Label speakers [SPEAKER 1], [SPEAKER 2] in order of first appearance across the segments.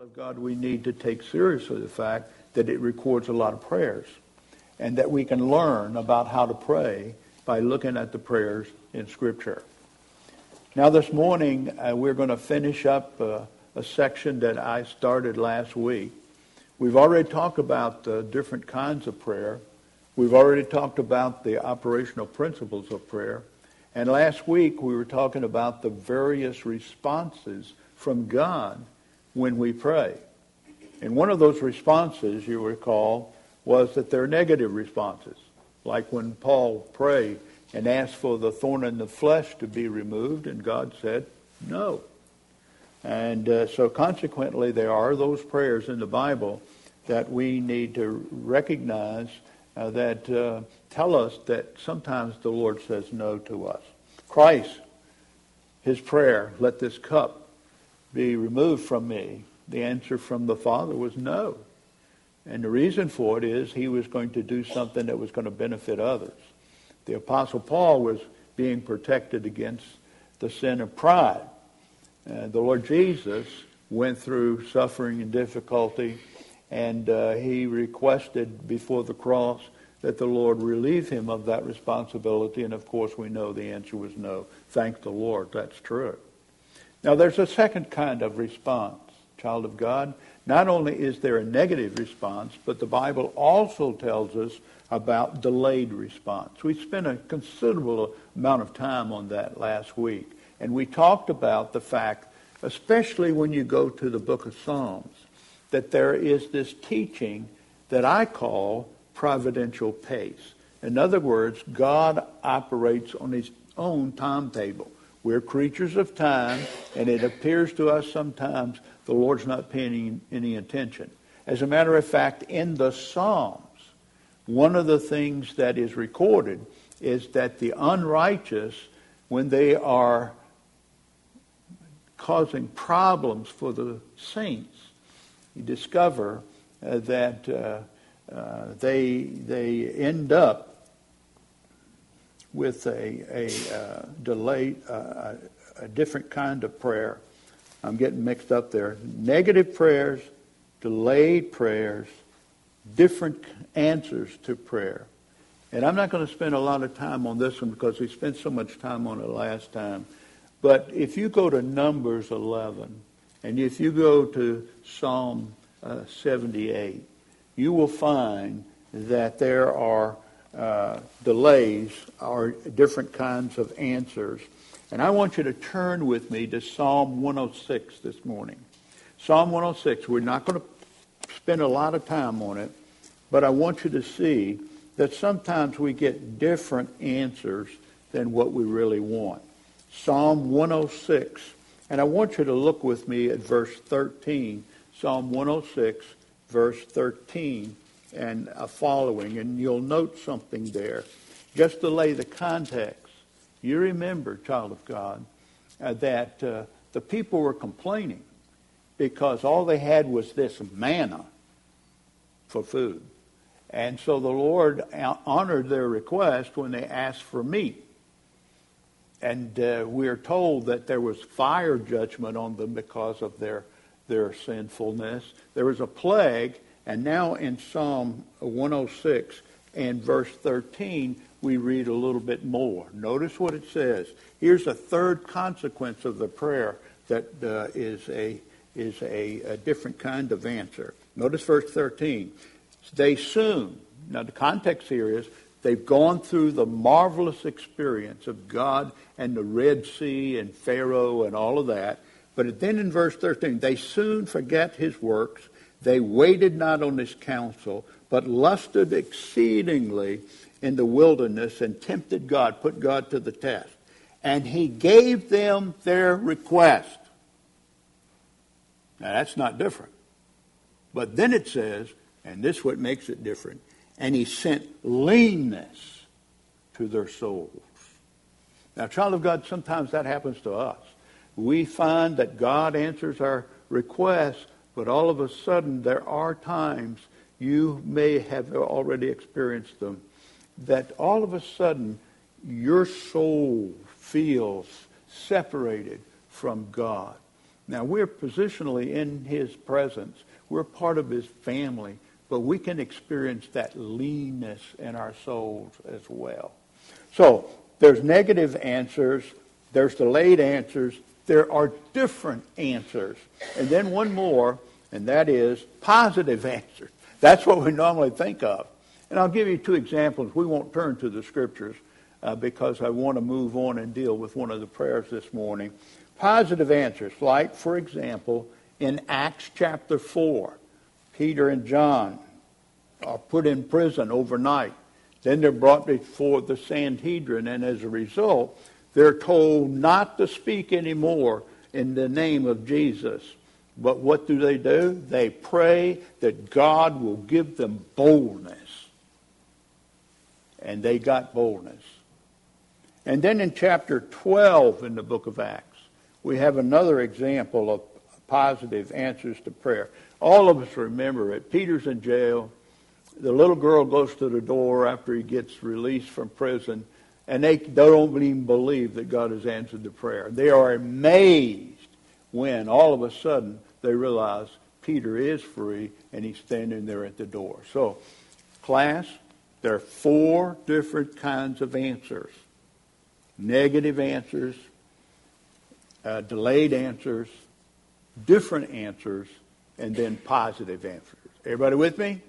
[SPEAKER 1] of God, we need to take seriously the fact that it records a lot of prayers and that we can learn about how to pray by looking at the prayers in Scripture. Now, this morning, uh, we're going to finish up uh, a section that I started last week. We've already talked about the different kinds of prayer. We've already talked about the operational principles of prayer. And last week, we were talking about the various responses from God when we pray. And one of those responses, you recall, was that they're negative responses. Like when Paul prayed and asked for the thorn in the flesh to be removed, and God said, no. And uh, so consequently, there are those prayers in the Bible that we need to recognize uh, that uh, tell us that sometimes the Lord says no to us. Christ, his prayer, let this cup be removed from me. The answer from the Father was no. And the reason for it is he was going to do something that was going to benefit others. The Apostle Paul was being protected against the sin of pride. Uh, the Lord Jesus went through suffering and difficulty, and uh, he requested before the cross that the Lord relieve him of that responsibility. And of course, we know the answer was no. Thank the Lord, that's true. Now, there's a second kind of response, child of God. Not only is there a negative response, but the Bible also tells us about delayed response. We spent a considerable amount of time on that last week. And we talked about the fact, especially when you go to the book of Psalms, that there is this teaching that I call providential pace. In other words, God operates on his own timetable. We're creatures of time, and it appears to us sometimes the Lord's not paying any attention. As a matter of fact, in the Psalms, one of the things that is recorded is that the unrighteous, when they are causing problems for the saints, you discover uh, that uh, uh, they, they end up with a, a uh, delay, uh, a different kind of prayer. I'm getting mixed up there. Negative prayers, delayed prayers, different answers to prayer. And I'm not going to spend a lot of time on this one because we spent so much time on it last time. But if you go to Numbers 11, and if you go to Psalm uh, 78, you will find that there are uh, delays or different kinds of answers. And I want you to turn with me to Psalm 106 this morning. Psalm 106, we're not going to spend a lot of time on it, but I want you to see that sometimes we get different answers than what we really want. Psalm 106, and I want you to look with me at verse 13. Psalm 106, verse 13 and a following, and you'll note something there. Just to lay the context, you remember, child of God, uh, that uh, the people were complaining because all they had was this manna for food. And so the Lord honored their request when they asked for meat. And uh, we are told that there was fire judgment on them because of their, their sinfulness. There was a plague and now in Psalm 106 and verse 13, we read a little bit more. Notice what it says. Here's a third consequence of the prayer that uh, is a is a, a different kind of answer. Notice verse 13. They soon, now the context here is they've gone through the marvelous experience of God and the Red Sea and Pharaoh and all of that. But then in verse 13, they soon forget his works they waited not on his counsel, but lusted exceedingly in the wilderness and tempted God, put God to the test. And he gave them their request. Now that's not different. But then it says, and this is what makes it different, and he sent leanness to their souls. Now, child of God, sometimes that happens to us. We find that God answers our requests, but all of a sudden, there are times you may have already experienced them that all of a sudden your soul feels separated from God. Now, we're positionally in his presence. We're part of his family, but we can experience that leanness in our souls as well. So, there's negative answers, there's delayed answers, there are different answers. And then one more, and that is positive answers. That's what we normally think of. And I'll give you two examples. We won't turn to the scriptures uh, because I want to move on and deal with one of the prayers this morning. Positive answers, like, for example, in Acts chapter 4, Peter and John are put in prison overnight. Then they're brought before the Sanhedrin, and as a result, they're told not to speak anymore in the name of Jesus. But what do they do? They pray that God will give them boldness. And they got boldness. And then in chapter 12 in the book of Acts, we have another example of positive answers to prayer. All of us remember it. Peter's in jail. The little girl goes to the door after he gets released from prison, and they don't even believe that God has answered the prayer. They are amazed when all of a sudden they realize Peter is free and he's standing there at the door. So, class, there are four different kinds of answers negative answers, uh, delayed answers, different answers, and then positive answers. Everybody with me?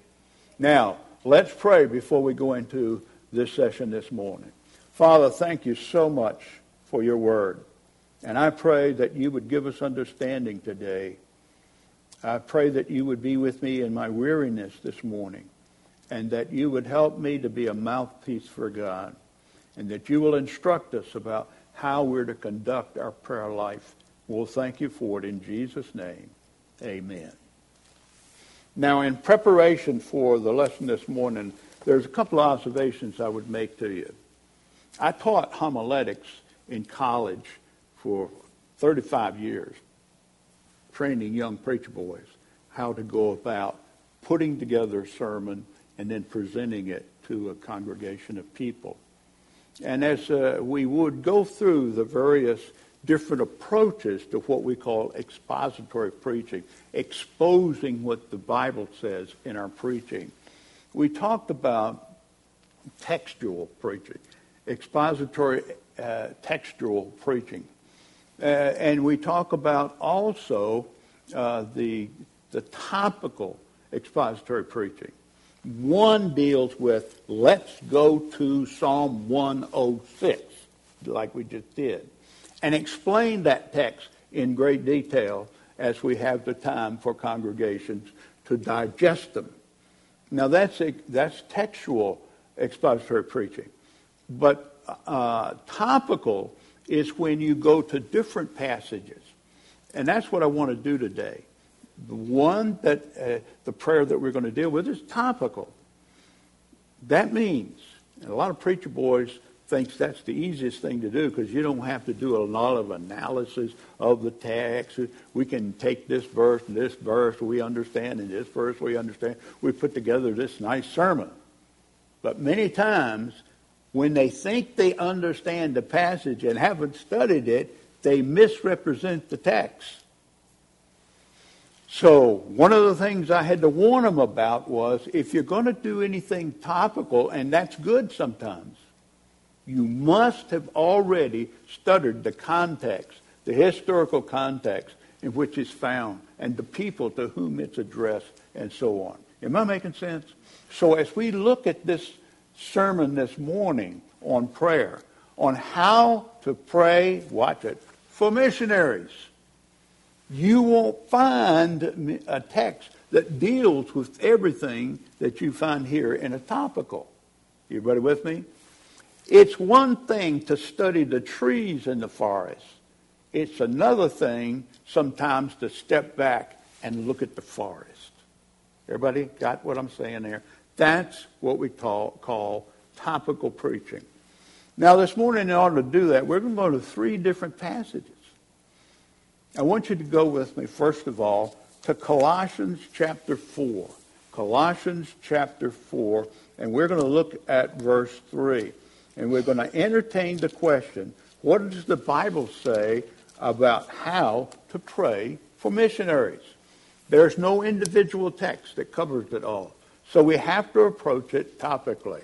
[SPEAKER 1] Now, let's pray before we go into this session this morning. Father, thank you so much for your word. And I pray that you would give us understanding today. I pray that you would be with me in my weariness this morning and that you would help me to be a mouthpiece for God and that you will instruct us about how we're to conduct our prayer life. We'll thank you for it in Jesus' name. Amen. Now, in preparation for the lesson this morning, there's a couple of observations I would make to you. I taught homiletics in college for 35 years, training young preacher boys how to go about putting together a sermon and then presenting it to a congregation of people. And as uh, we would go through the various different approaches to what we call expository preaching, exposing what the Bible says in our preaching, we talked about textual preaching, expository uh, textual preaching. Uh, and we talk about also uh, the, the topical expository preaching. One deals with, let's go to Psalm 106, like we just did, and explain that text in great detail as we have the time for congregations to digest them. Now, that's, a, that's textual expository preaching. But uh, topical is when you go to different passages. And that's what I want to do today. The one that, uh, the prayer that we're going to deal with is topical. That means, and a lot of preacher boys thinks that's the easiest thing to do because you don't have to do a lot of analysis of the text. We can take this verse and this verse we understand and this verse we understand. We put together this nice sermon. But many times, when they think they understand the passage and haven't studied it, they misrepresent the text. So one of the things I had to warn them about was if you're going to do anything topical, and that's good sometimes, you must have already studied the context, the historical context in which it's found, and the people to whom it's addressed, and so on. Am I making sense? So as we look at this sermon this morning on prayer, on how to pray, watch it, for missionaries you won't find a text that deals with everything that you find here in a topical. Everybody with me? It's one thing to study the trees in the forest. It's another thing sometimes to step back and look at the forest. Everybody got what I'm saying there? That's what we call, call topical preaching. Now, this morning, in order to do that, we're going to go to three different passages. I want you to go with me, first of all, to Colossians chapter 4. Colossians chapter 4, and we're going to look at verse 3. And we're going to entertain the question what does the Bible say about how to pray for missionaries. There's no individual text that covers it all. So we have to approach it topically.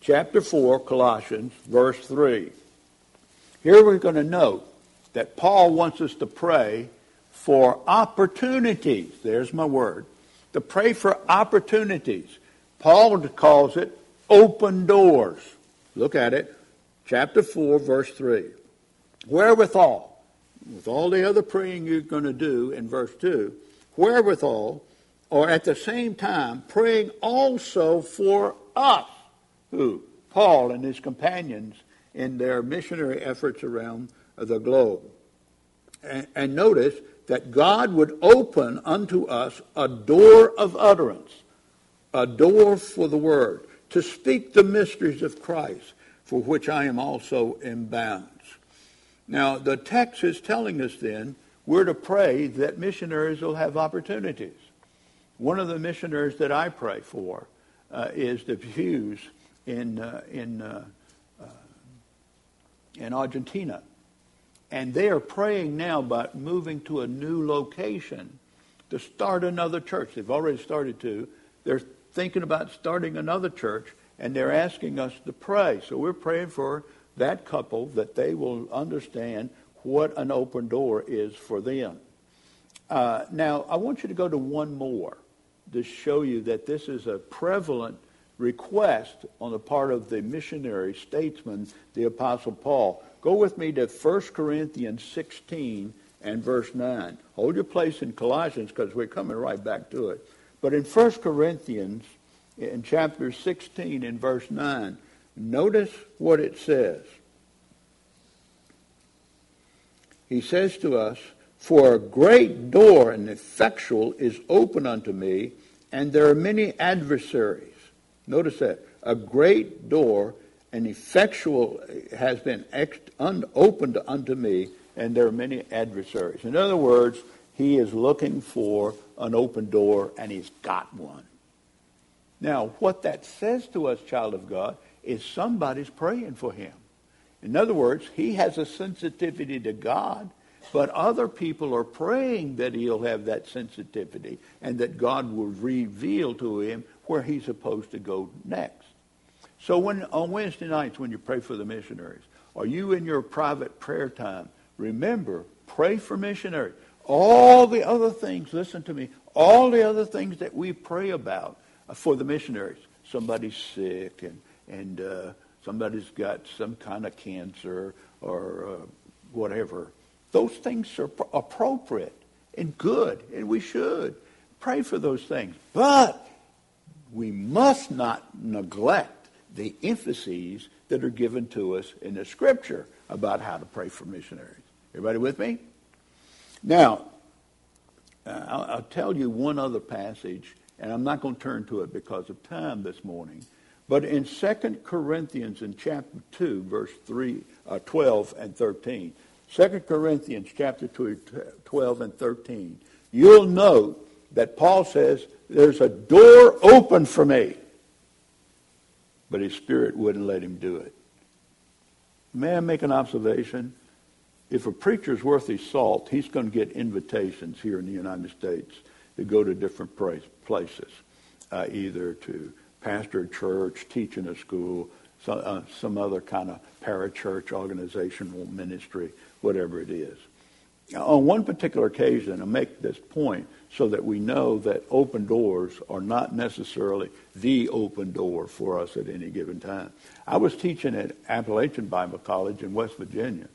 [SPEAKER 1] Chapter 4, Colossians, verse 3. Here we're going to note that Paul wants us to pray for opportunities. There's my word. To pray for opportunities. Paul calls it open doors. Look at it. Chapter 4, verse 3. Wherewithal, with all the other praying you're going to do in verse 2, wherewithal, or at the same time, praying also for us. Who? Paul and his companions in their missionary efforts around the globe. And, and notice that God would open unto us a door of utterance, a door for the word, to speak the mysteries of Christ, for which I am also in bounds. Now, the text is telling us then we're to pray that missionaries will have opportunities. One of the missionaries that I pray for uh, is the Hughes in, uh, in, uh, uh, in Argentina. And they are praying now about moving to a new location to start another church. They've already started to. They're thinking about starting another church, and they're asking us to pray. So we're praying for that couple that they will understand what an open door is for them. Uh, now, I want you to go to one more to show you that this is a prevalent request on the part of the missionary statesman, the Apostle Paul. Go with me to 1 Corinthians 16 and verse 9. Hold your place in Colossians because we're coming right back to it. But in 1 Corinthians, in chapter 16 and verse 9, notice what it says. He says to us, For a great door and effectual is open unto me, and there are many adversaries. Notice that. A great door and effectual has been ex- un- opened unto me, and there are many adversaries. In other words, he is looking for an open door, and he's got one. Now, what that says to us, child of God, is somebody's praying for him. In other words, he has a sensitivity to God, but other people are praying that he'll have that sensitivity and that God will reveal to him where he's supposed to go next. So when on Wednesday nights when you pray for the missionaries, or you in your private prayer time, remember, pray for missionaries. All the other things, listen to me, all the other things that we pray about for the missionaries. Somebody's sick and, and uh, somebody's got some kind of cancer or uh, whatever. Those things are appropriate and good, and we should pray for those things. But we must not neglect the emphases that are given to us in the scripture about how to pray for missionaries. Everybody with me? Now, uh, I'll, I'll, tell you one other passage, and I'm not going to turn to it because of time this morning. But in 2 Corinthians in chapter 2, verse 3, uh, 12 and 13, 2 Corinthians chapter 2, 12 and 13, you'll note that Paul says, there's a door open for me. But his spirit wouldn't let him do it. May I make an observation? If a preacher's worth his salt, he's going to get invitations here in the United States to go to different places, uh, either to pastor a church, teach in a school, some, uh, some other kind of parachurch organizational ministry, whatever it is. On one particular occasion, I make this point so that we know that open doors are not necessarily the open door for us at any given time. I was teaching at Appalachian Bible College in West Virginia.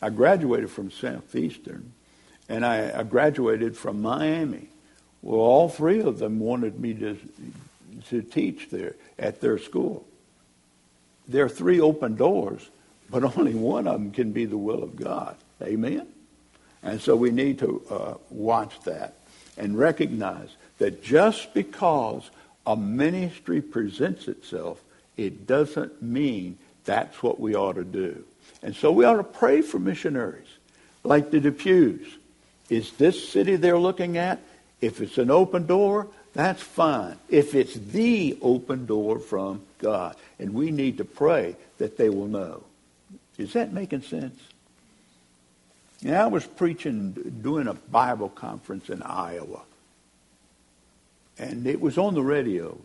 [SPEAKER 1] I graduated from Southeastern, and I, I graduated from Miami. Well, all three of them wanted me to, to teach there at their school. There are three open doors, but only one of them can be the will of God. Amen? And so we need to uh, watch that and recognize that just because a ministry presents itself, it doesn't mean that's what we ought to do. And so we ought to pray for missionaries, like the Depews. Is this city they're looking at? If it's an open door, that's fine. If it's the open door from God, and we need to pray that they will know. Is that making sense? Yeah, I was preaching, doing a Bible conference in Iowa. And it was on the radio.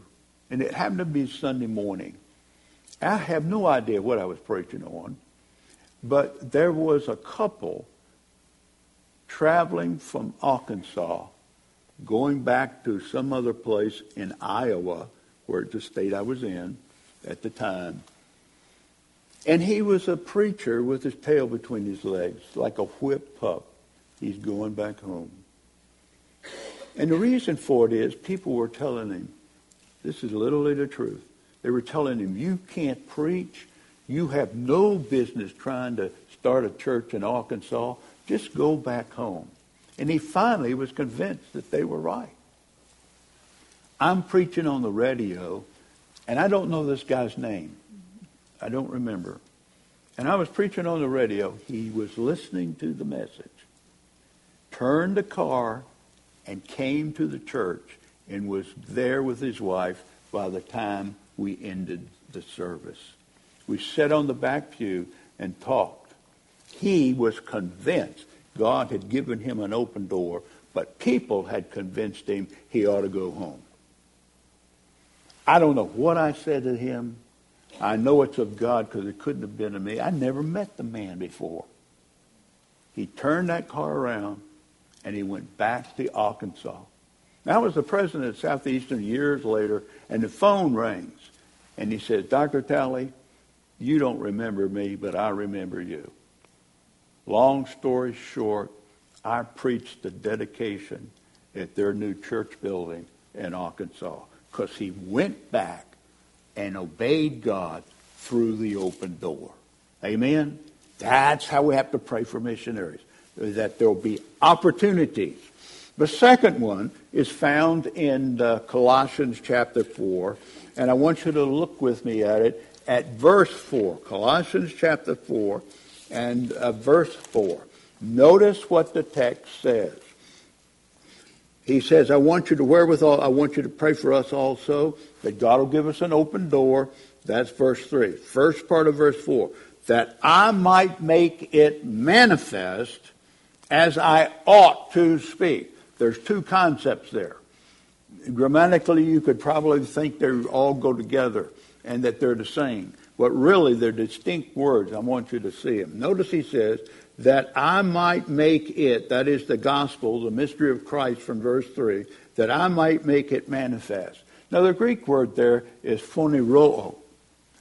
[SPEAKER 1] And it happened to be Sunday morning. I have no idea what I was preaching on. But there was a couple traveling from Arkansas, going back to some other place in Iowa, where the state I was in at the time. And he was a preacher with his tail between his legs, like a whipped pup. He's going back home. And the reason for it is people were telling him, this is literally the truth. They were telling him, you can't preach. You have no business trying to start a church in Arkansas. Just go back home. And he finally was convinced that they were right. I'm preaching on the radio, and I don't know this guy's name. I don't remember. And I was preaching on the radio. He was listening to the message, turned the car, and came to the church and was there with his wife by the time we ended the service. We sat on the back pew and talked. He was convinced God had given him an open door, but people had convinced him he ought to go home. I don't know what I said to him. I know it's of God because it couldn't have been of me. I never met the man before. He turned that car around and he went back to Arkansas. I was the president of Southeastern years later, and the phone rings. And he says, Dr. Talley, you don't remember me, but I remember you. Long story short, I preached the dedication at their new church building in Arkansas because he went back and obeyed God through the open door. Amen? That's how we have to pray for missionaries, that there'll be opportunities. The second one is found in uh, Colossians chapter 4, and I want you to look with me at it at verse 4. Colossians chapter 4 and uh, verse 4. Notice what the text says. He says, I want you to wherewithal, I want you to pray for us also, that God will give us an open door. That's verse 3. First part of verse 4. That I might make it manifest as I ought to speak. There's two concepts there. Grammatically, you could probably think they all go together and that they're the same. But really, they're distinct words. I want you to see them. Notice he says, that I might make it, that is the gospel, the mystery of Christ from verse 3, that I might make it manifest. Now, the Greek word there is phaneroo.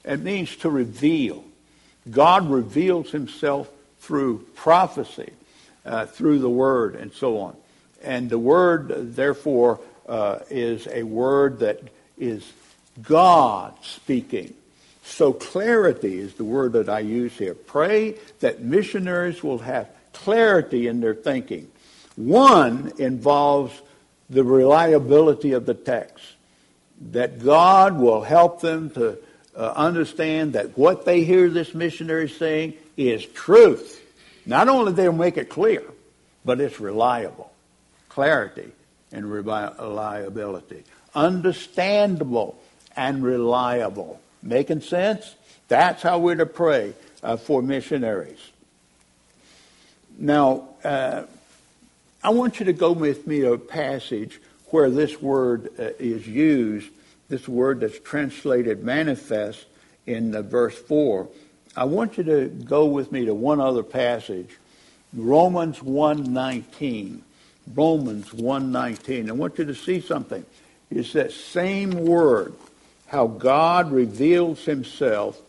[SPEAKER 1] It means to reveal. God reveals himself through prophecy, uh, through the word, and so on. And the word, therefore, uh, is a word that is God speaking. So clarity is the word that I use here. Pray that missionaries will have clarity in their thinking. One involves the reliability of the text, that God will help them to uh, understand that what they hear this missionary saying is truth. Not only they'll make it clear, but it's reliable. Clarity and reliability. Understandable and reliable. Making sense? That's how we're to pray uh, for missionaries. Now, uh, I want you to go with me to a passage where this word uh, is used, this word that's translated manifest in verse 4. I want you to go with me to one other passage, Romans 1.19. Romans 1.19. I want you to see something. It's that same word how God reveals himself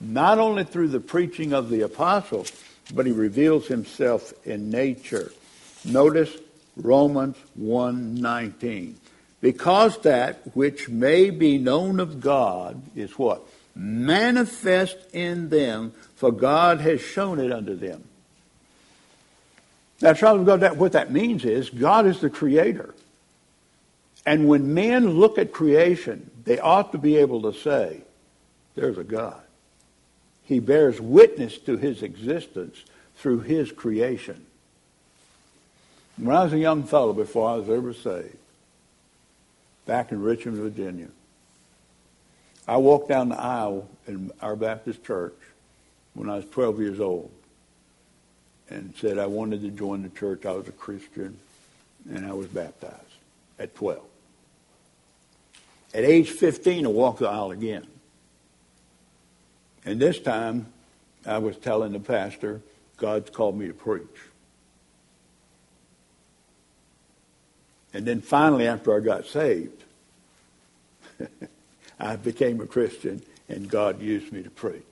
[SPEAKER 1] not only through the preaching of the apostles, but he reveals himself in nature. Notice Romans 1:19. Because that which may be known of God is what? Manifest in them, for God has shown it unto them. Now, God, that, what that means is God is the creator. And when men look at creation, they ought to be able to say, there's a God. He bears witness to his existence through his creation. When I was a young fellow before I was ever saved, back in Richmond, Virginia. I walked down the aisle in our Baptist church when I was 12 years old and said I wanted to join the church. I was a Christian, and I was baptized at 12. At age 15, I walked the aisle again. And this time, I was telling the pastor, God's called me to preach. And then finally, after I got saved, I became a Christian, and God used me to preach.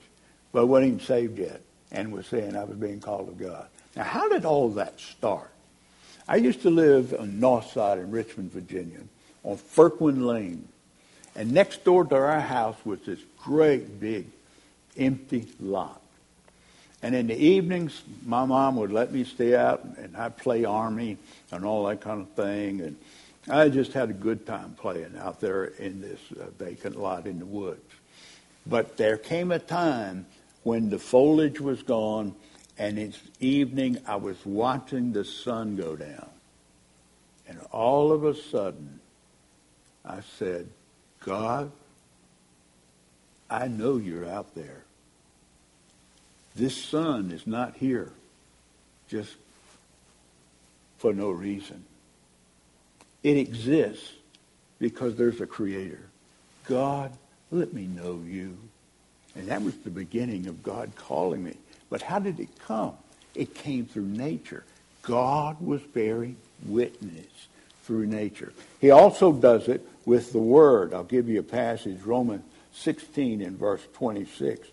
[SPEAKER 1] But I wasn't even saved yet and was saying I was being called of God. Now, how did all that start? I used to live on north side in Richmond, Virginia, on Firkwind Lane. And next door to our house was this great big empty lot. And in the evenings, my mom would let me stay out and I'd play army and all that kind of thing. And I just had a good time playing out there in this uh, vacant lot in the woods. But there came a time when the foliage was gone and it's evening, I was watching the sun go down. And all of a sudden, I said, God, I know you're out there. This sun is not here just for no reason. It exists because there's a creator. God, let me know you. And that was the beginning of God calling me. But how did it come? It came through nature. God was bearing witness through nature. He also does it with the Word. I'll give you a passage, Romans 16 in verse 26.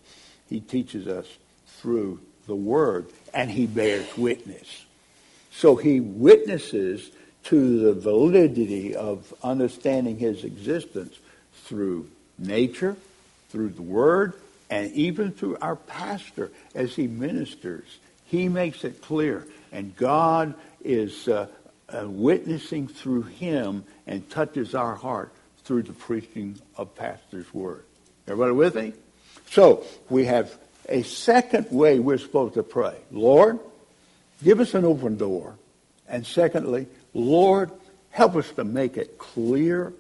[SPEAKER 1] He teaches us through the Word, and he bears witness. So he witnesses to the validity of understanding his existence through nature, through the Word, and even through our pastor as he ministers. He makes it clear. And God is uh, uh, witnessing through him and touches our heart through the preaching of pastor's word. Everybody with me? So we have a second way we're supposed to pray. Lord, give us an open door. And secondly, Lord, help us to make it clear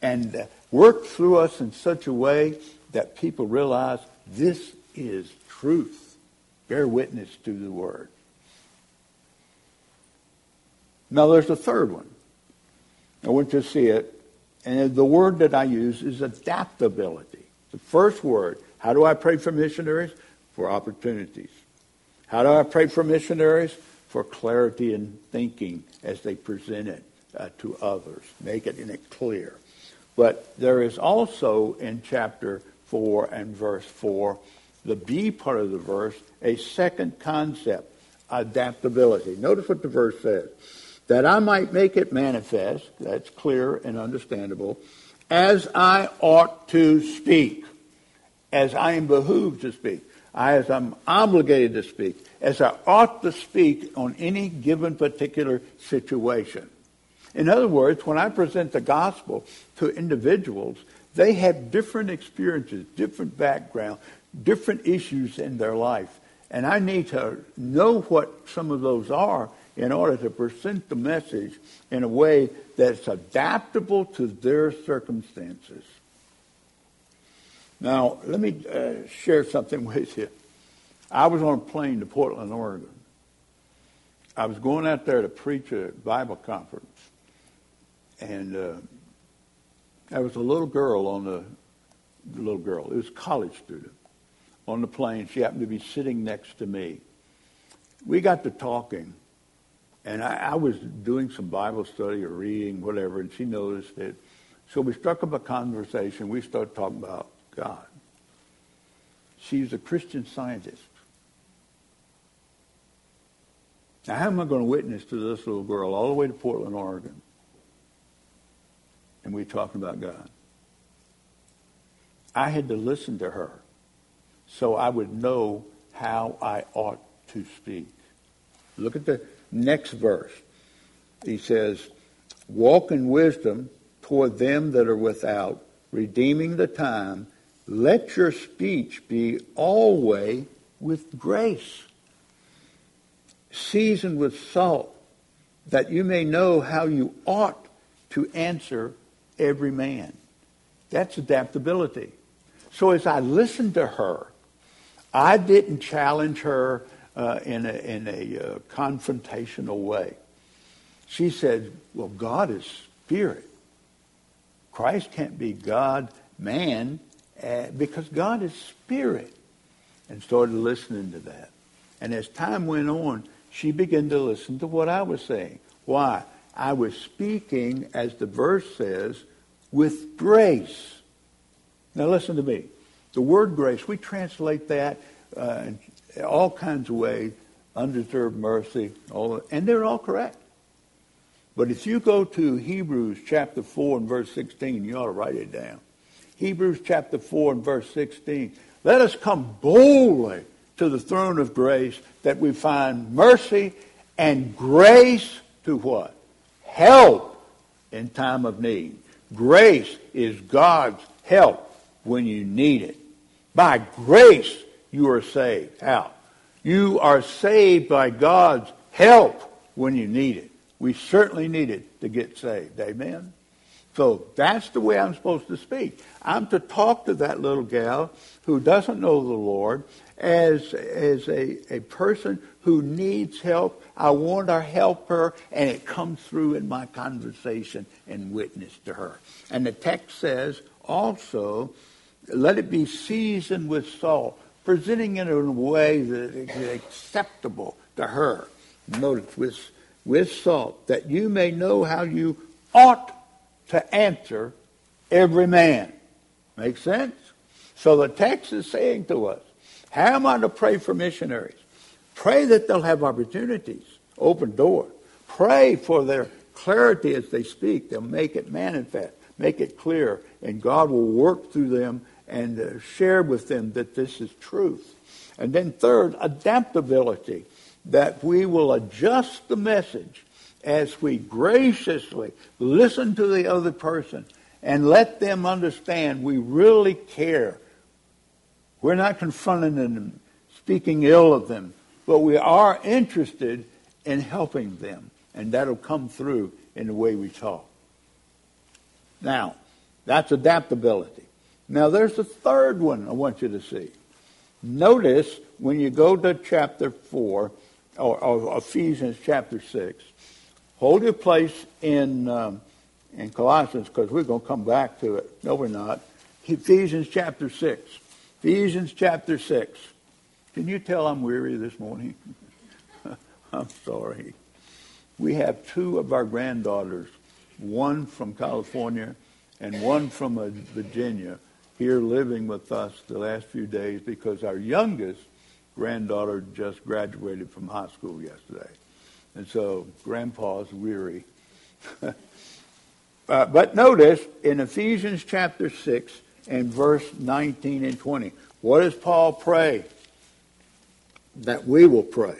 [SPEAKER 1] and uh, work through us in such a way that people realize this is truth. Bear witness to the word. Now there's a third one. I want you to see it. And the word that I use is adaptability. The first word. How do I pray for missionaries? For opportunities. How do I pray for missionaries? For clarity in thinking as they present it uh, to others. Make it in it clear. But there is also in chapter 4 and verse 4, the B part of the verse, a second concept, adaptability. Notice what the verse says. That I might make it manifest, that's clear and understandable, as I ought to speak, as I am behooved to speak, as I'm obligated to speak, as I ought to speak on any given particular situation. In other words, when I present the gospel to individuals, they have different experiences, different background, different issues in their life. And I need to know what some of those are in order to present the message in a way that's adaptable to their circumstances. Now, let me uh, share something with you. I was on a plane to Portland, Oregon. I was going out there to preach a Bible conference. And uh, there was a little girl on the, little girl. It was a college student on the plane. She happened to be sitting next to me. We got to talking, and I, I was doing some Bible study or reading, whatever, and she noticed it. So we struck up a conversation. We started talking about God. She's a Christian scientist. Now, how am I going to witness to this little girl all the way to Portland, Oregon? and we're talking about God. I had to listen to her so I would know how I ought to speak. Look at the next verse. He says, Walk in wisdom toward them that are without, redeeming the time. Let your speech be always with grace, seasoned with salt, that you may know how you ought to answer every man. That's adaptability. So as I listened to her, I didn't challenge her uh, in a, in a uh, confrontational way. She said, well, God is spirit. Christ can't be God, man, uh, because God is spirit. And started listening to that. And as time went on, she began to listen to what I was saying. Why? I was speaking, as the verse says, with grace. Now listen to me. The word grace, we translate that uh, all kinds of ways, undeserved mercy, all, and they're all correct. But if you go to Hebrews chapter 4 and verse 16, you ought to write it down. Hebrews chapter 4 and verse 16. Let us come boldly to the throne of grace that we find mercy and grace to what? Help in time of need. Grace is God's help when you need it. By grace, you are saved. How? You are saved by God's help when you need it. We certainly need it to get saved. Amen? So that's the way I'm supposed to speak. I'm to talk to that little gal who doesn't know the Lord as, as a, a person who needs help. I want to help her, and it comes through in my conversation and witness to her. And the text says also, let it be seasoned with salt, presenting it in a way that is acceptable to her. Notice, with, with salt, that you may know how you ought to answer every man. Make sense? So the text is saying to us, how am I to pray for missionaries? Pray that they'll have opportunities, open door. Pray for their clarity as they speak. They'll make it manifest, make it clear, and God will work through them and uh, share with them that this is truth. And then third, adaptability, that we will adjust the message as we graciously listen to the other person and let them understand we really care. We're not confronting them, speaking ill of them, but we are interested in helping them. And that'll come through in the way we talk. Now, that's adaptability. Now, there's a third one I want you to see. Notice when you go to chapter 4, or, or Ephesians chapter 6, hold your place in, um, in Colossians because we're going to come back to it. No, we're not. Ephesians chapter 6. Ephesians chapter 6. Can you tell I'm weary this morning? I'm sorry. We have two of our granddaughters, one from California and one from uh, Virginia, here living with us the last few days because our youngest granddaughter just graduated from high school yesterday. And so grandpa's weary. uh, but notice in Ephesians chapter 6 and verse 19 and 20, what does Paul pray? That we will pray.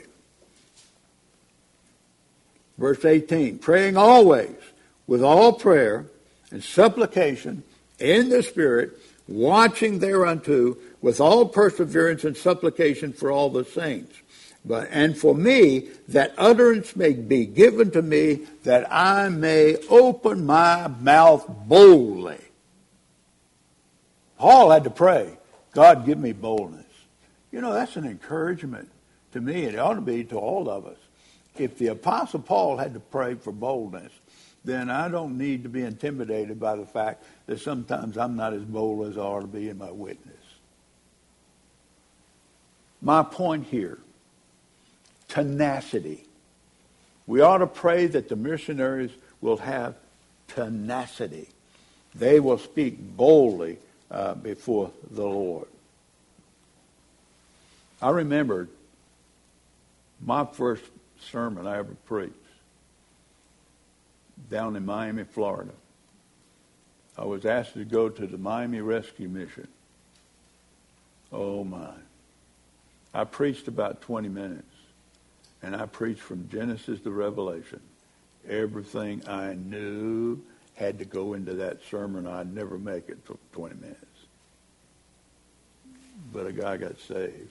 [SPEAKER 1] Verse 18, praying always with all prayer and supplication in the Spirit, watching thereunto with all perseverance and supplication for all the saints. But, and for me, that utterance may be given to me that I may open my mouth boldly. Paul had to pray, God, give me boldness. You know, that's an encouragement to me. and It ought to be to all of us. If the Apostle Paul had to pray for boldness, then I don't need to be intimidated by the fact that sometimes I'm not as bold as I ought to be in my witness. My point here tenacity. We ought to pray that the missionaries will have tenacity. They will speak boldly uh, before the Lord. I remembered my first sermon I ever preached down in Miami, Florida. I was asked to go to the Miami Rescue Mission. Oh my. I preached about 20 minutes. And I preached from Genesis to Revelation. Everything I knew had to go into that sermon. I'd never make it for 20 minutes. But a guy got saved.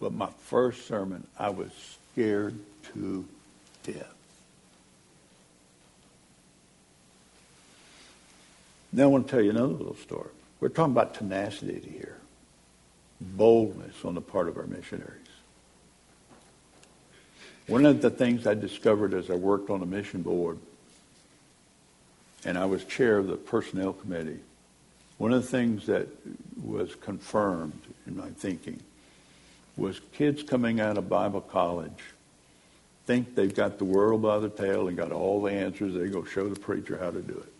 [SPEAKER 1] But my first sermon, I was scared to death. Now I want to tell you another little story. We're talking about tenacity here, boldness on the part of our missionaries. One of the things I discovered as I worked on the mission board, and I was chair of the personnel committee, one of the things that was confirmed in my thinking was kids coming out of Bible college think they've got the world by the tail and got all the answers. They go show the preacher how to do it.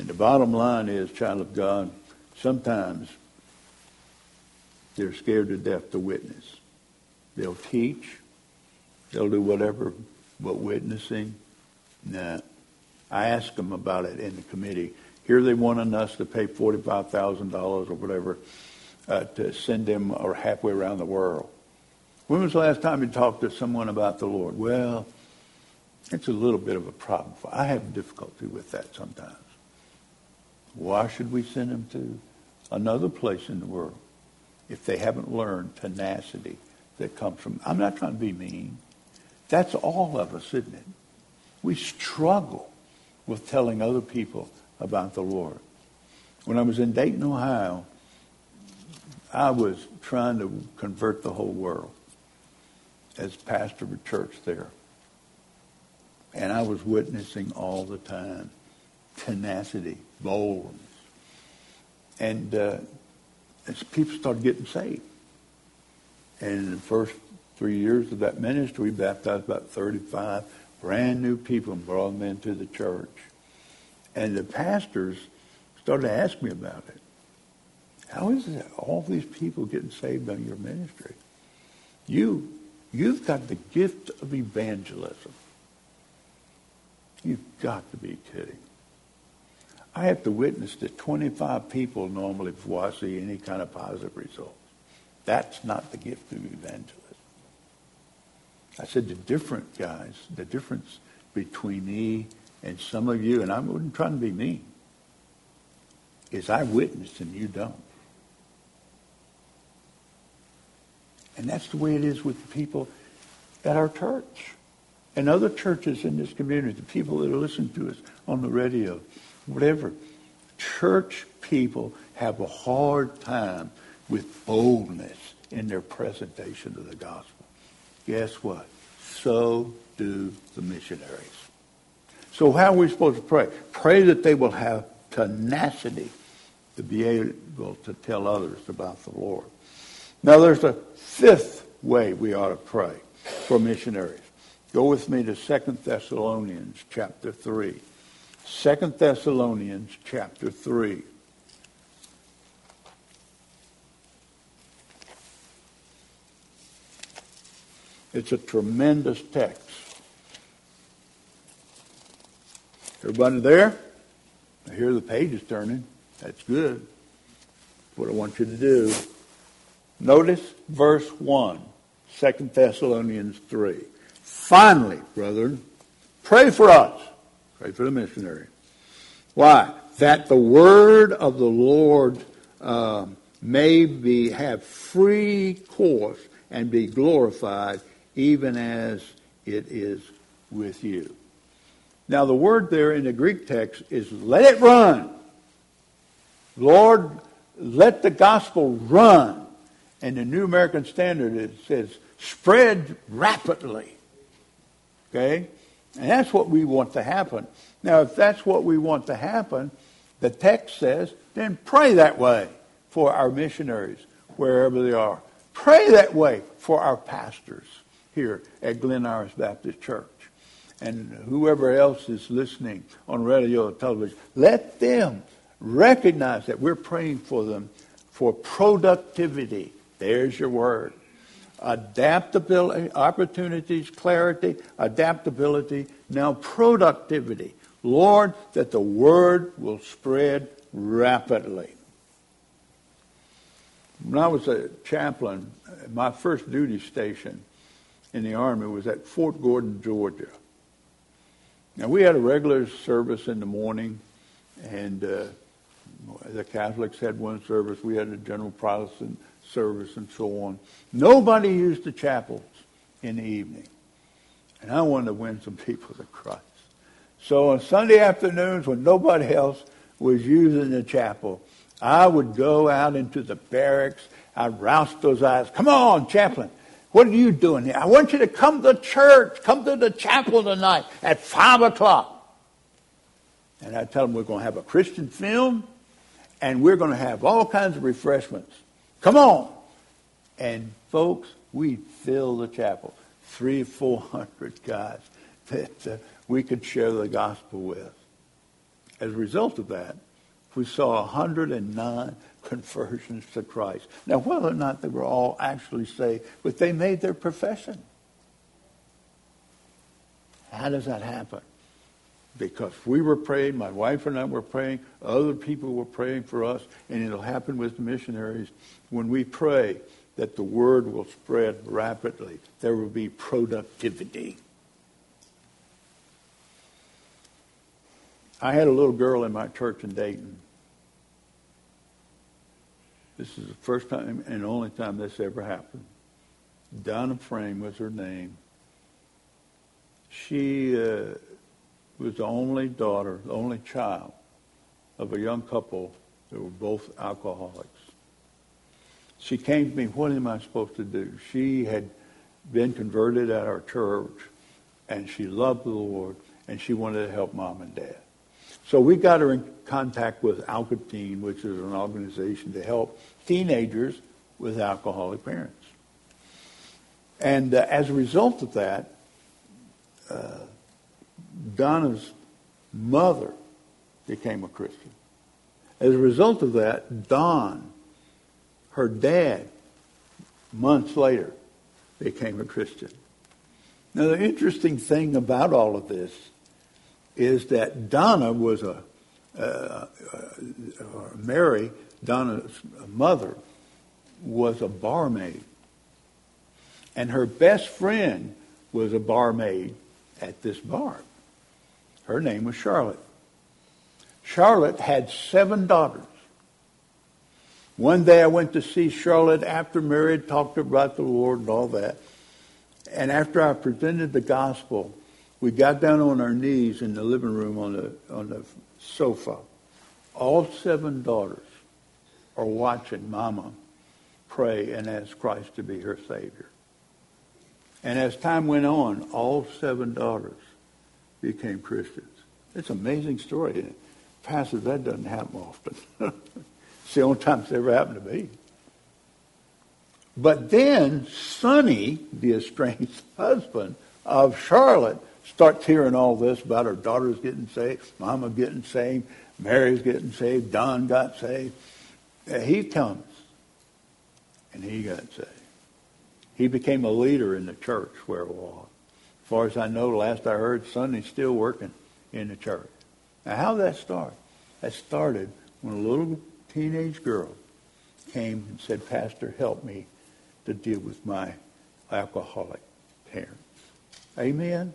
[SPEAKER 1] And the bottom line is, child of God, sometimes they're scared to death to witness. They'll teach. They'll do whatever, but witnessing, nah. I asked them about it in the committee. Here they wanted us to pay $45,000 or whatever uh, to send them or halfway around the world. When was the last time you talked to someone about the Lord? Well, it's a little bit of a problem. I have difficulty with that sometimes. Why should we send them to another place in the world if they haven't learned tenacity that comes from? I'm not trying to be mean. That's all of us, isn't it? We struggle with telling other people about the Lord. When I was in Dayton, Ohio, I was trying to convert the whole world as pastor of a church there. And I was witnessing all the time tenacity, boldness. And uh, people started getting saved. And in the first three years of that ministry, we baptized about 35 brand new people and brought them into the church. And the pastors started to ask me about it. How is it all these people getting saved on your ministry? You, you've got the gift of evangelism. You've got to be kidding. I have to witness to 25 people normally before I see any kind of positive results. That's not the gift of evangelism. I said the different guys, the difference between me and some of you, and I wasn't trying to be mean, is I witness and you don't. And that's the way it is with the people at our church and other churches in this community, the people that listen to us on the radio, whatever. Church people have a hard time with boldness in their presentation of the gospel. Guess what? So do the missionaries. So how are we supposed to pray? Pray that they will have tenacity to be able to tell others about the Lord. Now there's a fifth way we ought to pray for missionaries. Go with me to 2 Thessalonians chapter 3. 2 Thessalonians chapter 3. It's a tremendous text. Everybody there? I hear the pages turning. That's good. What I want you to do. Notice verse 1, 2 Thessalonians 3. Finally, brethren, pray for us. Pray for the missionary. Why? That the word of the Lord uh, may be have free course and be glorified, even as it is with you. Now, the word there in the Greek text is let it run. Lord, let the gospel run. And the New American Standard it says spread rapidly. Okay? And that's what we want to happen. Now, if that's what we want to happen, the text says, then pray that way for our missionaries wherever they are. Pray that way for our pastors here at Glen Iris Baptist Church. And whoever else is listening on radio or television, let them recognize that we're praying for them for productivity. There's your word adaptability, opportunities, clarity, adaptability, now productivity. Lord, that the word will spread rapidly. When I was a chaplain, my first duty station in the Army was at Fort Gordon, Georgia. Now, we had a regular service in the morning, and uh, the Catholics had one service. We had a general Protestant service and so on. Nobody used the chapels in the evening. And I wanted to win some people to Christ. So on Sunday afternoons when nobody else was using the chapel, I would go out into the barracks. I'd rouse those eyes. Come on, chaplain. What are you doing here? I want you to come to church. Come to the chapel tonight at 5 o'clock. And I tell them we're going to have a Christian film and we're going to have all kinds of refreshments. Come on. And folks, we fill the chapel. Three, four hundred guys that uh, we could share the gospel with. As a result of that, we saw 109 conversions to Christ. Now, whether or not they were all actually saved, but they made their profession. How does that happen? Because we were praying, my wife and I were praying, other people were praying for us, and it'll happen with the missionaries. When we pray that the word will spread rapidly, there will be productivity. I had a little girl in my church in Dayton. This is the first time and only time this ever happened. Donna Frame was her name. She uh, was the only daughter, the only child of a young couple that were both alcoholics. She came to me, what am I supposed to do? She had been converted at our church, and she loved the Lord, and she wanted to help mom and dad. So we got her in contact with Alateen, which is an organization to help teenagers with alcoholic parents. And uh, as a result of that, uh, Donna's mother became a Christian. As a result of that, Don, her dad, months later, became a Christian. Now, the interesting thing about all of this is that Donna was a, uh, uh, Mary, Donna's mother, was a barmaid. And her best friend was a barmaid at this bar. Her name was Charlotte. Charlotte had seven daughters. One day I went to see Charlotte after married, talked about the Lord and all that. And after I presented the gospel, we got down on our knees in the living room on the, on the sofa. All seven daughters are watching Mama pray and ask Christ to be her Savior. And as time went on, all seven daughters became Christians. It's an amazing story. Pastor, that doesn't happen often. it's the only time it's ever happened to me. But then Sonny, the estranged husband of Charlotte, starts hearing all this about her daughters getting saved, mama getting saved, Mary's getting saved, Don got saved. He comes and he got saved. He became a leader in the church where it was. As far as I know, last I heard, Sonny's still working in the church. Now, how did that start? That started when a little teenage girl came and said, Pastor, help me to deal with my alcoholic parents. Amen?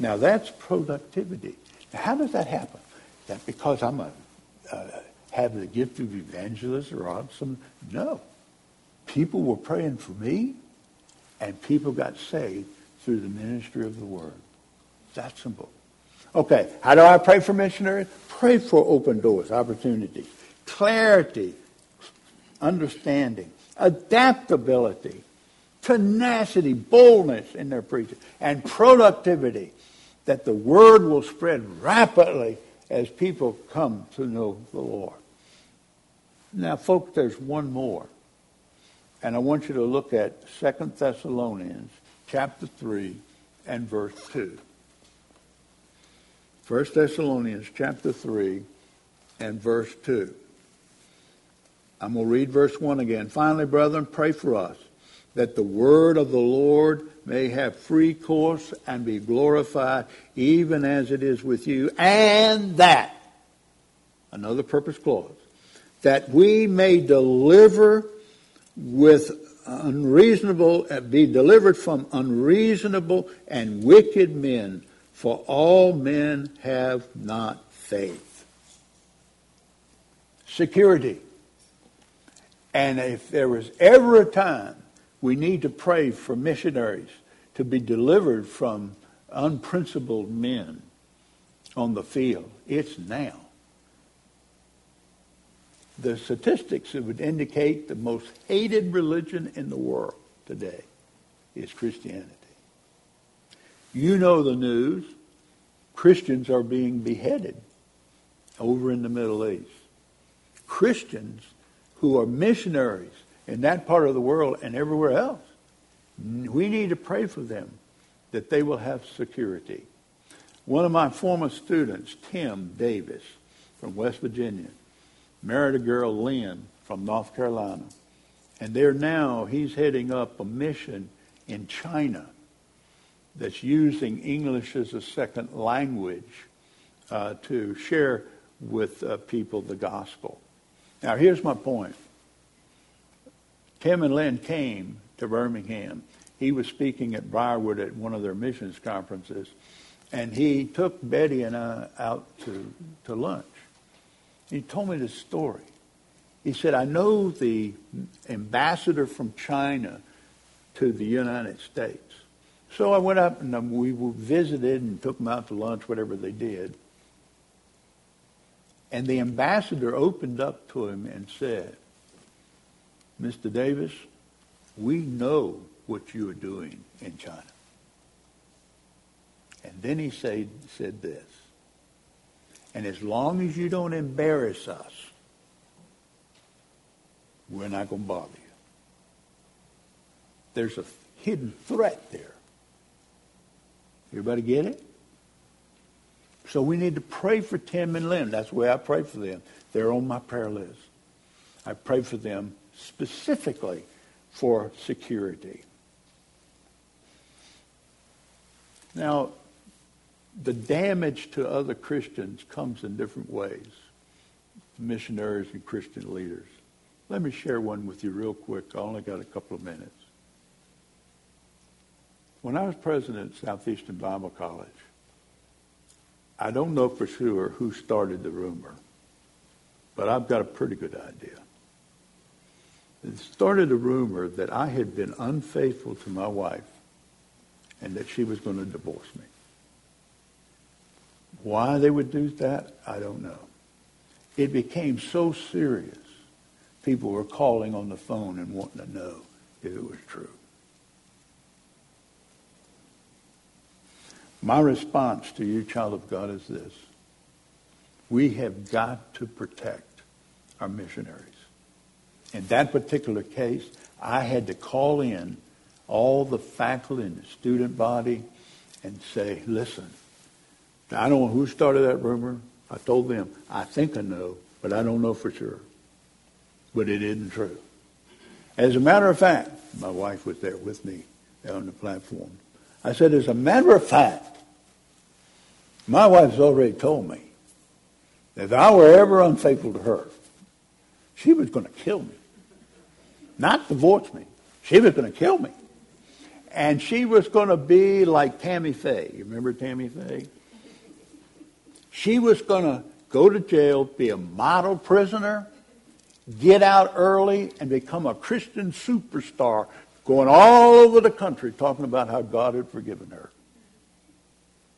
[SPEAKER 1] Now that's productivity. Now, how does that happen? That because I'm a uh, have the gift of evangelist or awesome? No. People were praying for me, and people got saved through the ministry of the word. That simple. Okay, how do I pray for missionaries? Pray for open doors, opportunity, clarity, understanding, adaptability, tenacity, boldness in their preaching, and productivity that the word will spread rapidly as people come to know the Lord. Now, folks, there's one more. And I want you to look at 2 Thessalonians chapter 3 and verse 2. 1 Thessalonians chapter 3 and verse 2. I'm going to read verse 1 again. Finally, brethren, pray for us that the word of the Lord may have free course and be glorified, even as it is with you, and that, another purpose clause, that we may deliver with unreasonable, uh, be delivered from unreasonable and wicked men, for all men have not faith. Security. And if there was ever a time we need to pray for missionaries to be delivered from unprincipled men. on the field. It's now. The statistics that would indicate the most hated religion in the world today is Christianity. You know the news. Christians are being beheaded over in the Middle East. Christians who are missionaries in that part of the world and everywhere else, we need to pray for them that they will have security. One of my former students, Tim Davis from West Virginia, married a girl, Lynn, from North Carolina. And there now, he's heading up a mission in China that's using English as a second language uh, to share with uh, people the gospel. Now, here's my point. Tim and Lynn came to Birmingham. He was speaking at Briarwood at one of their missions conferences, and he took Betty and I out to, to lunch. He told me this story. He said, I know the ambassador from China to the United States. So I went up and um, we visited and took them out to lunch, whatever they did. And the ambassador opened up to him and said, Mr. Davis, we know what you are doing in China. And then he said, said this, and as long as you don't embarrass us, we're not going to bother you. There's a hidden threat there. Everybody get it? So we need to pray for Tim and Lynn. That's the way I pray for them. They're on my prayer list. I pray for them specifically for security. Now, the damage to other Christians comes in different ways, missionaries and Christian leaders. Let me share one with you real quick. I only got a couple of minutes. When I was president of Southeastern Bible College, I don't know for sure who started the rumor, but I've got a pretty good idea. It started a rumor that I had been unfaithful to my wife and that she was going to divorce me. Why they would do that, I don't know. It became so serious, people were calling on the phone and wanting to know if it was true. My response to you, child of God, is this. We have got to protect our missionaries. In that particular case, I had to call in all the faculty and the student body and say, listen, I don't know who started that rumor. I told them, I think I know, but I don't know for sure. But it isn't true. As a matter of fact, my wife was there with me on the platform. I said, as a matter of fact, my wife's already told me that if I were ever unfaithful to her, she was going to kill me. Not divorce me. She was going to kill me. And she was going to be like Tammy Faye. You remember Tammy Faye? She was going to go to jail, be a model prisoner, get out early, and become a Christian superstar, going all over the country talking about how God had forgiven her.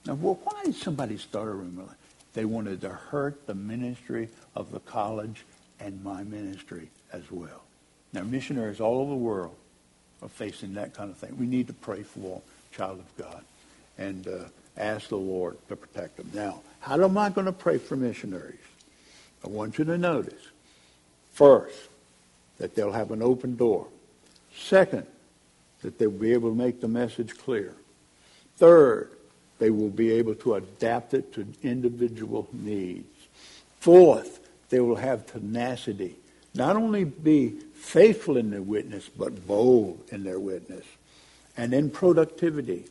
[SPEAKER 1] Now, well, why did somebody start a rumor? They wanted to hurt the ministry of the college and my ministry as well. Now, missionaries all over the world are facing that kind of thing. We need to pray for child of God and uh, ask the Lord to protect them. Now, how am I going to pray for missionaries? I want you to notice, first, that they'll have an open door. Second, that they'll be able to make the message clear. Third, they will be able to adapt it to individual needs. Fourth, they will have tenacity. Not only be faithful in their witness, but bold in their witness. And then productivity.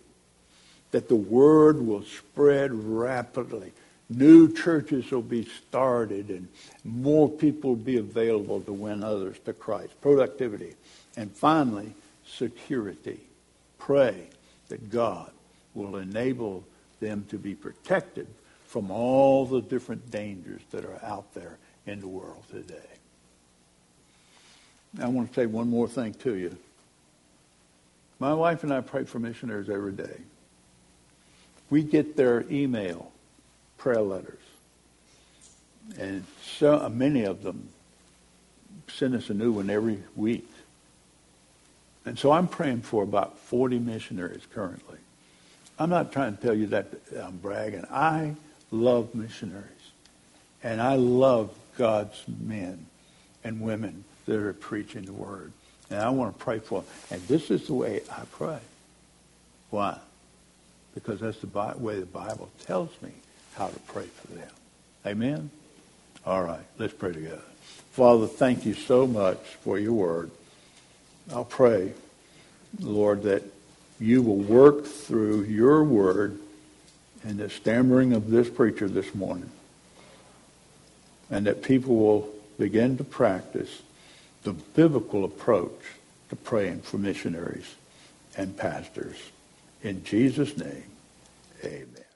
[SPEAKER 1] That the word will spread rapidly. New churches will be started and more people will be available to win others to Christ. Productivity. And finally, security. Pray that God will enable them to be protected from all the different dangers that are out there in the world today. I want to say one more thing to you. My wife and I pray for missionaries every day. We get their email prayer letters. And so uh, many of them send us a new one every week. And so I'm praying for about 40 missionaries currently. I'm not trying to tell you that I'm bragging. I love missionaries. And I love God's men and women that are preaching the word. And I want to pray for them. And this is the way I pray. Why? Because that's the way the Bible tells me how to pray for them. Amen? All right, let's pray together. Father, thank you so much for your word. I'll pray, Lord, that you will work through your word and the stammering of this preacher this morning, and that people will begin to practice the biblical approach to praying for missionaries and pastors. In Jesus' name, amen.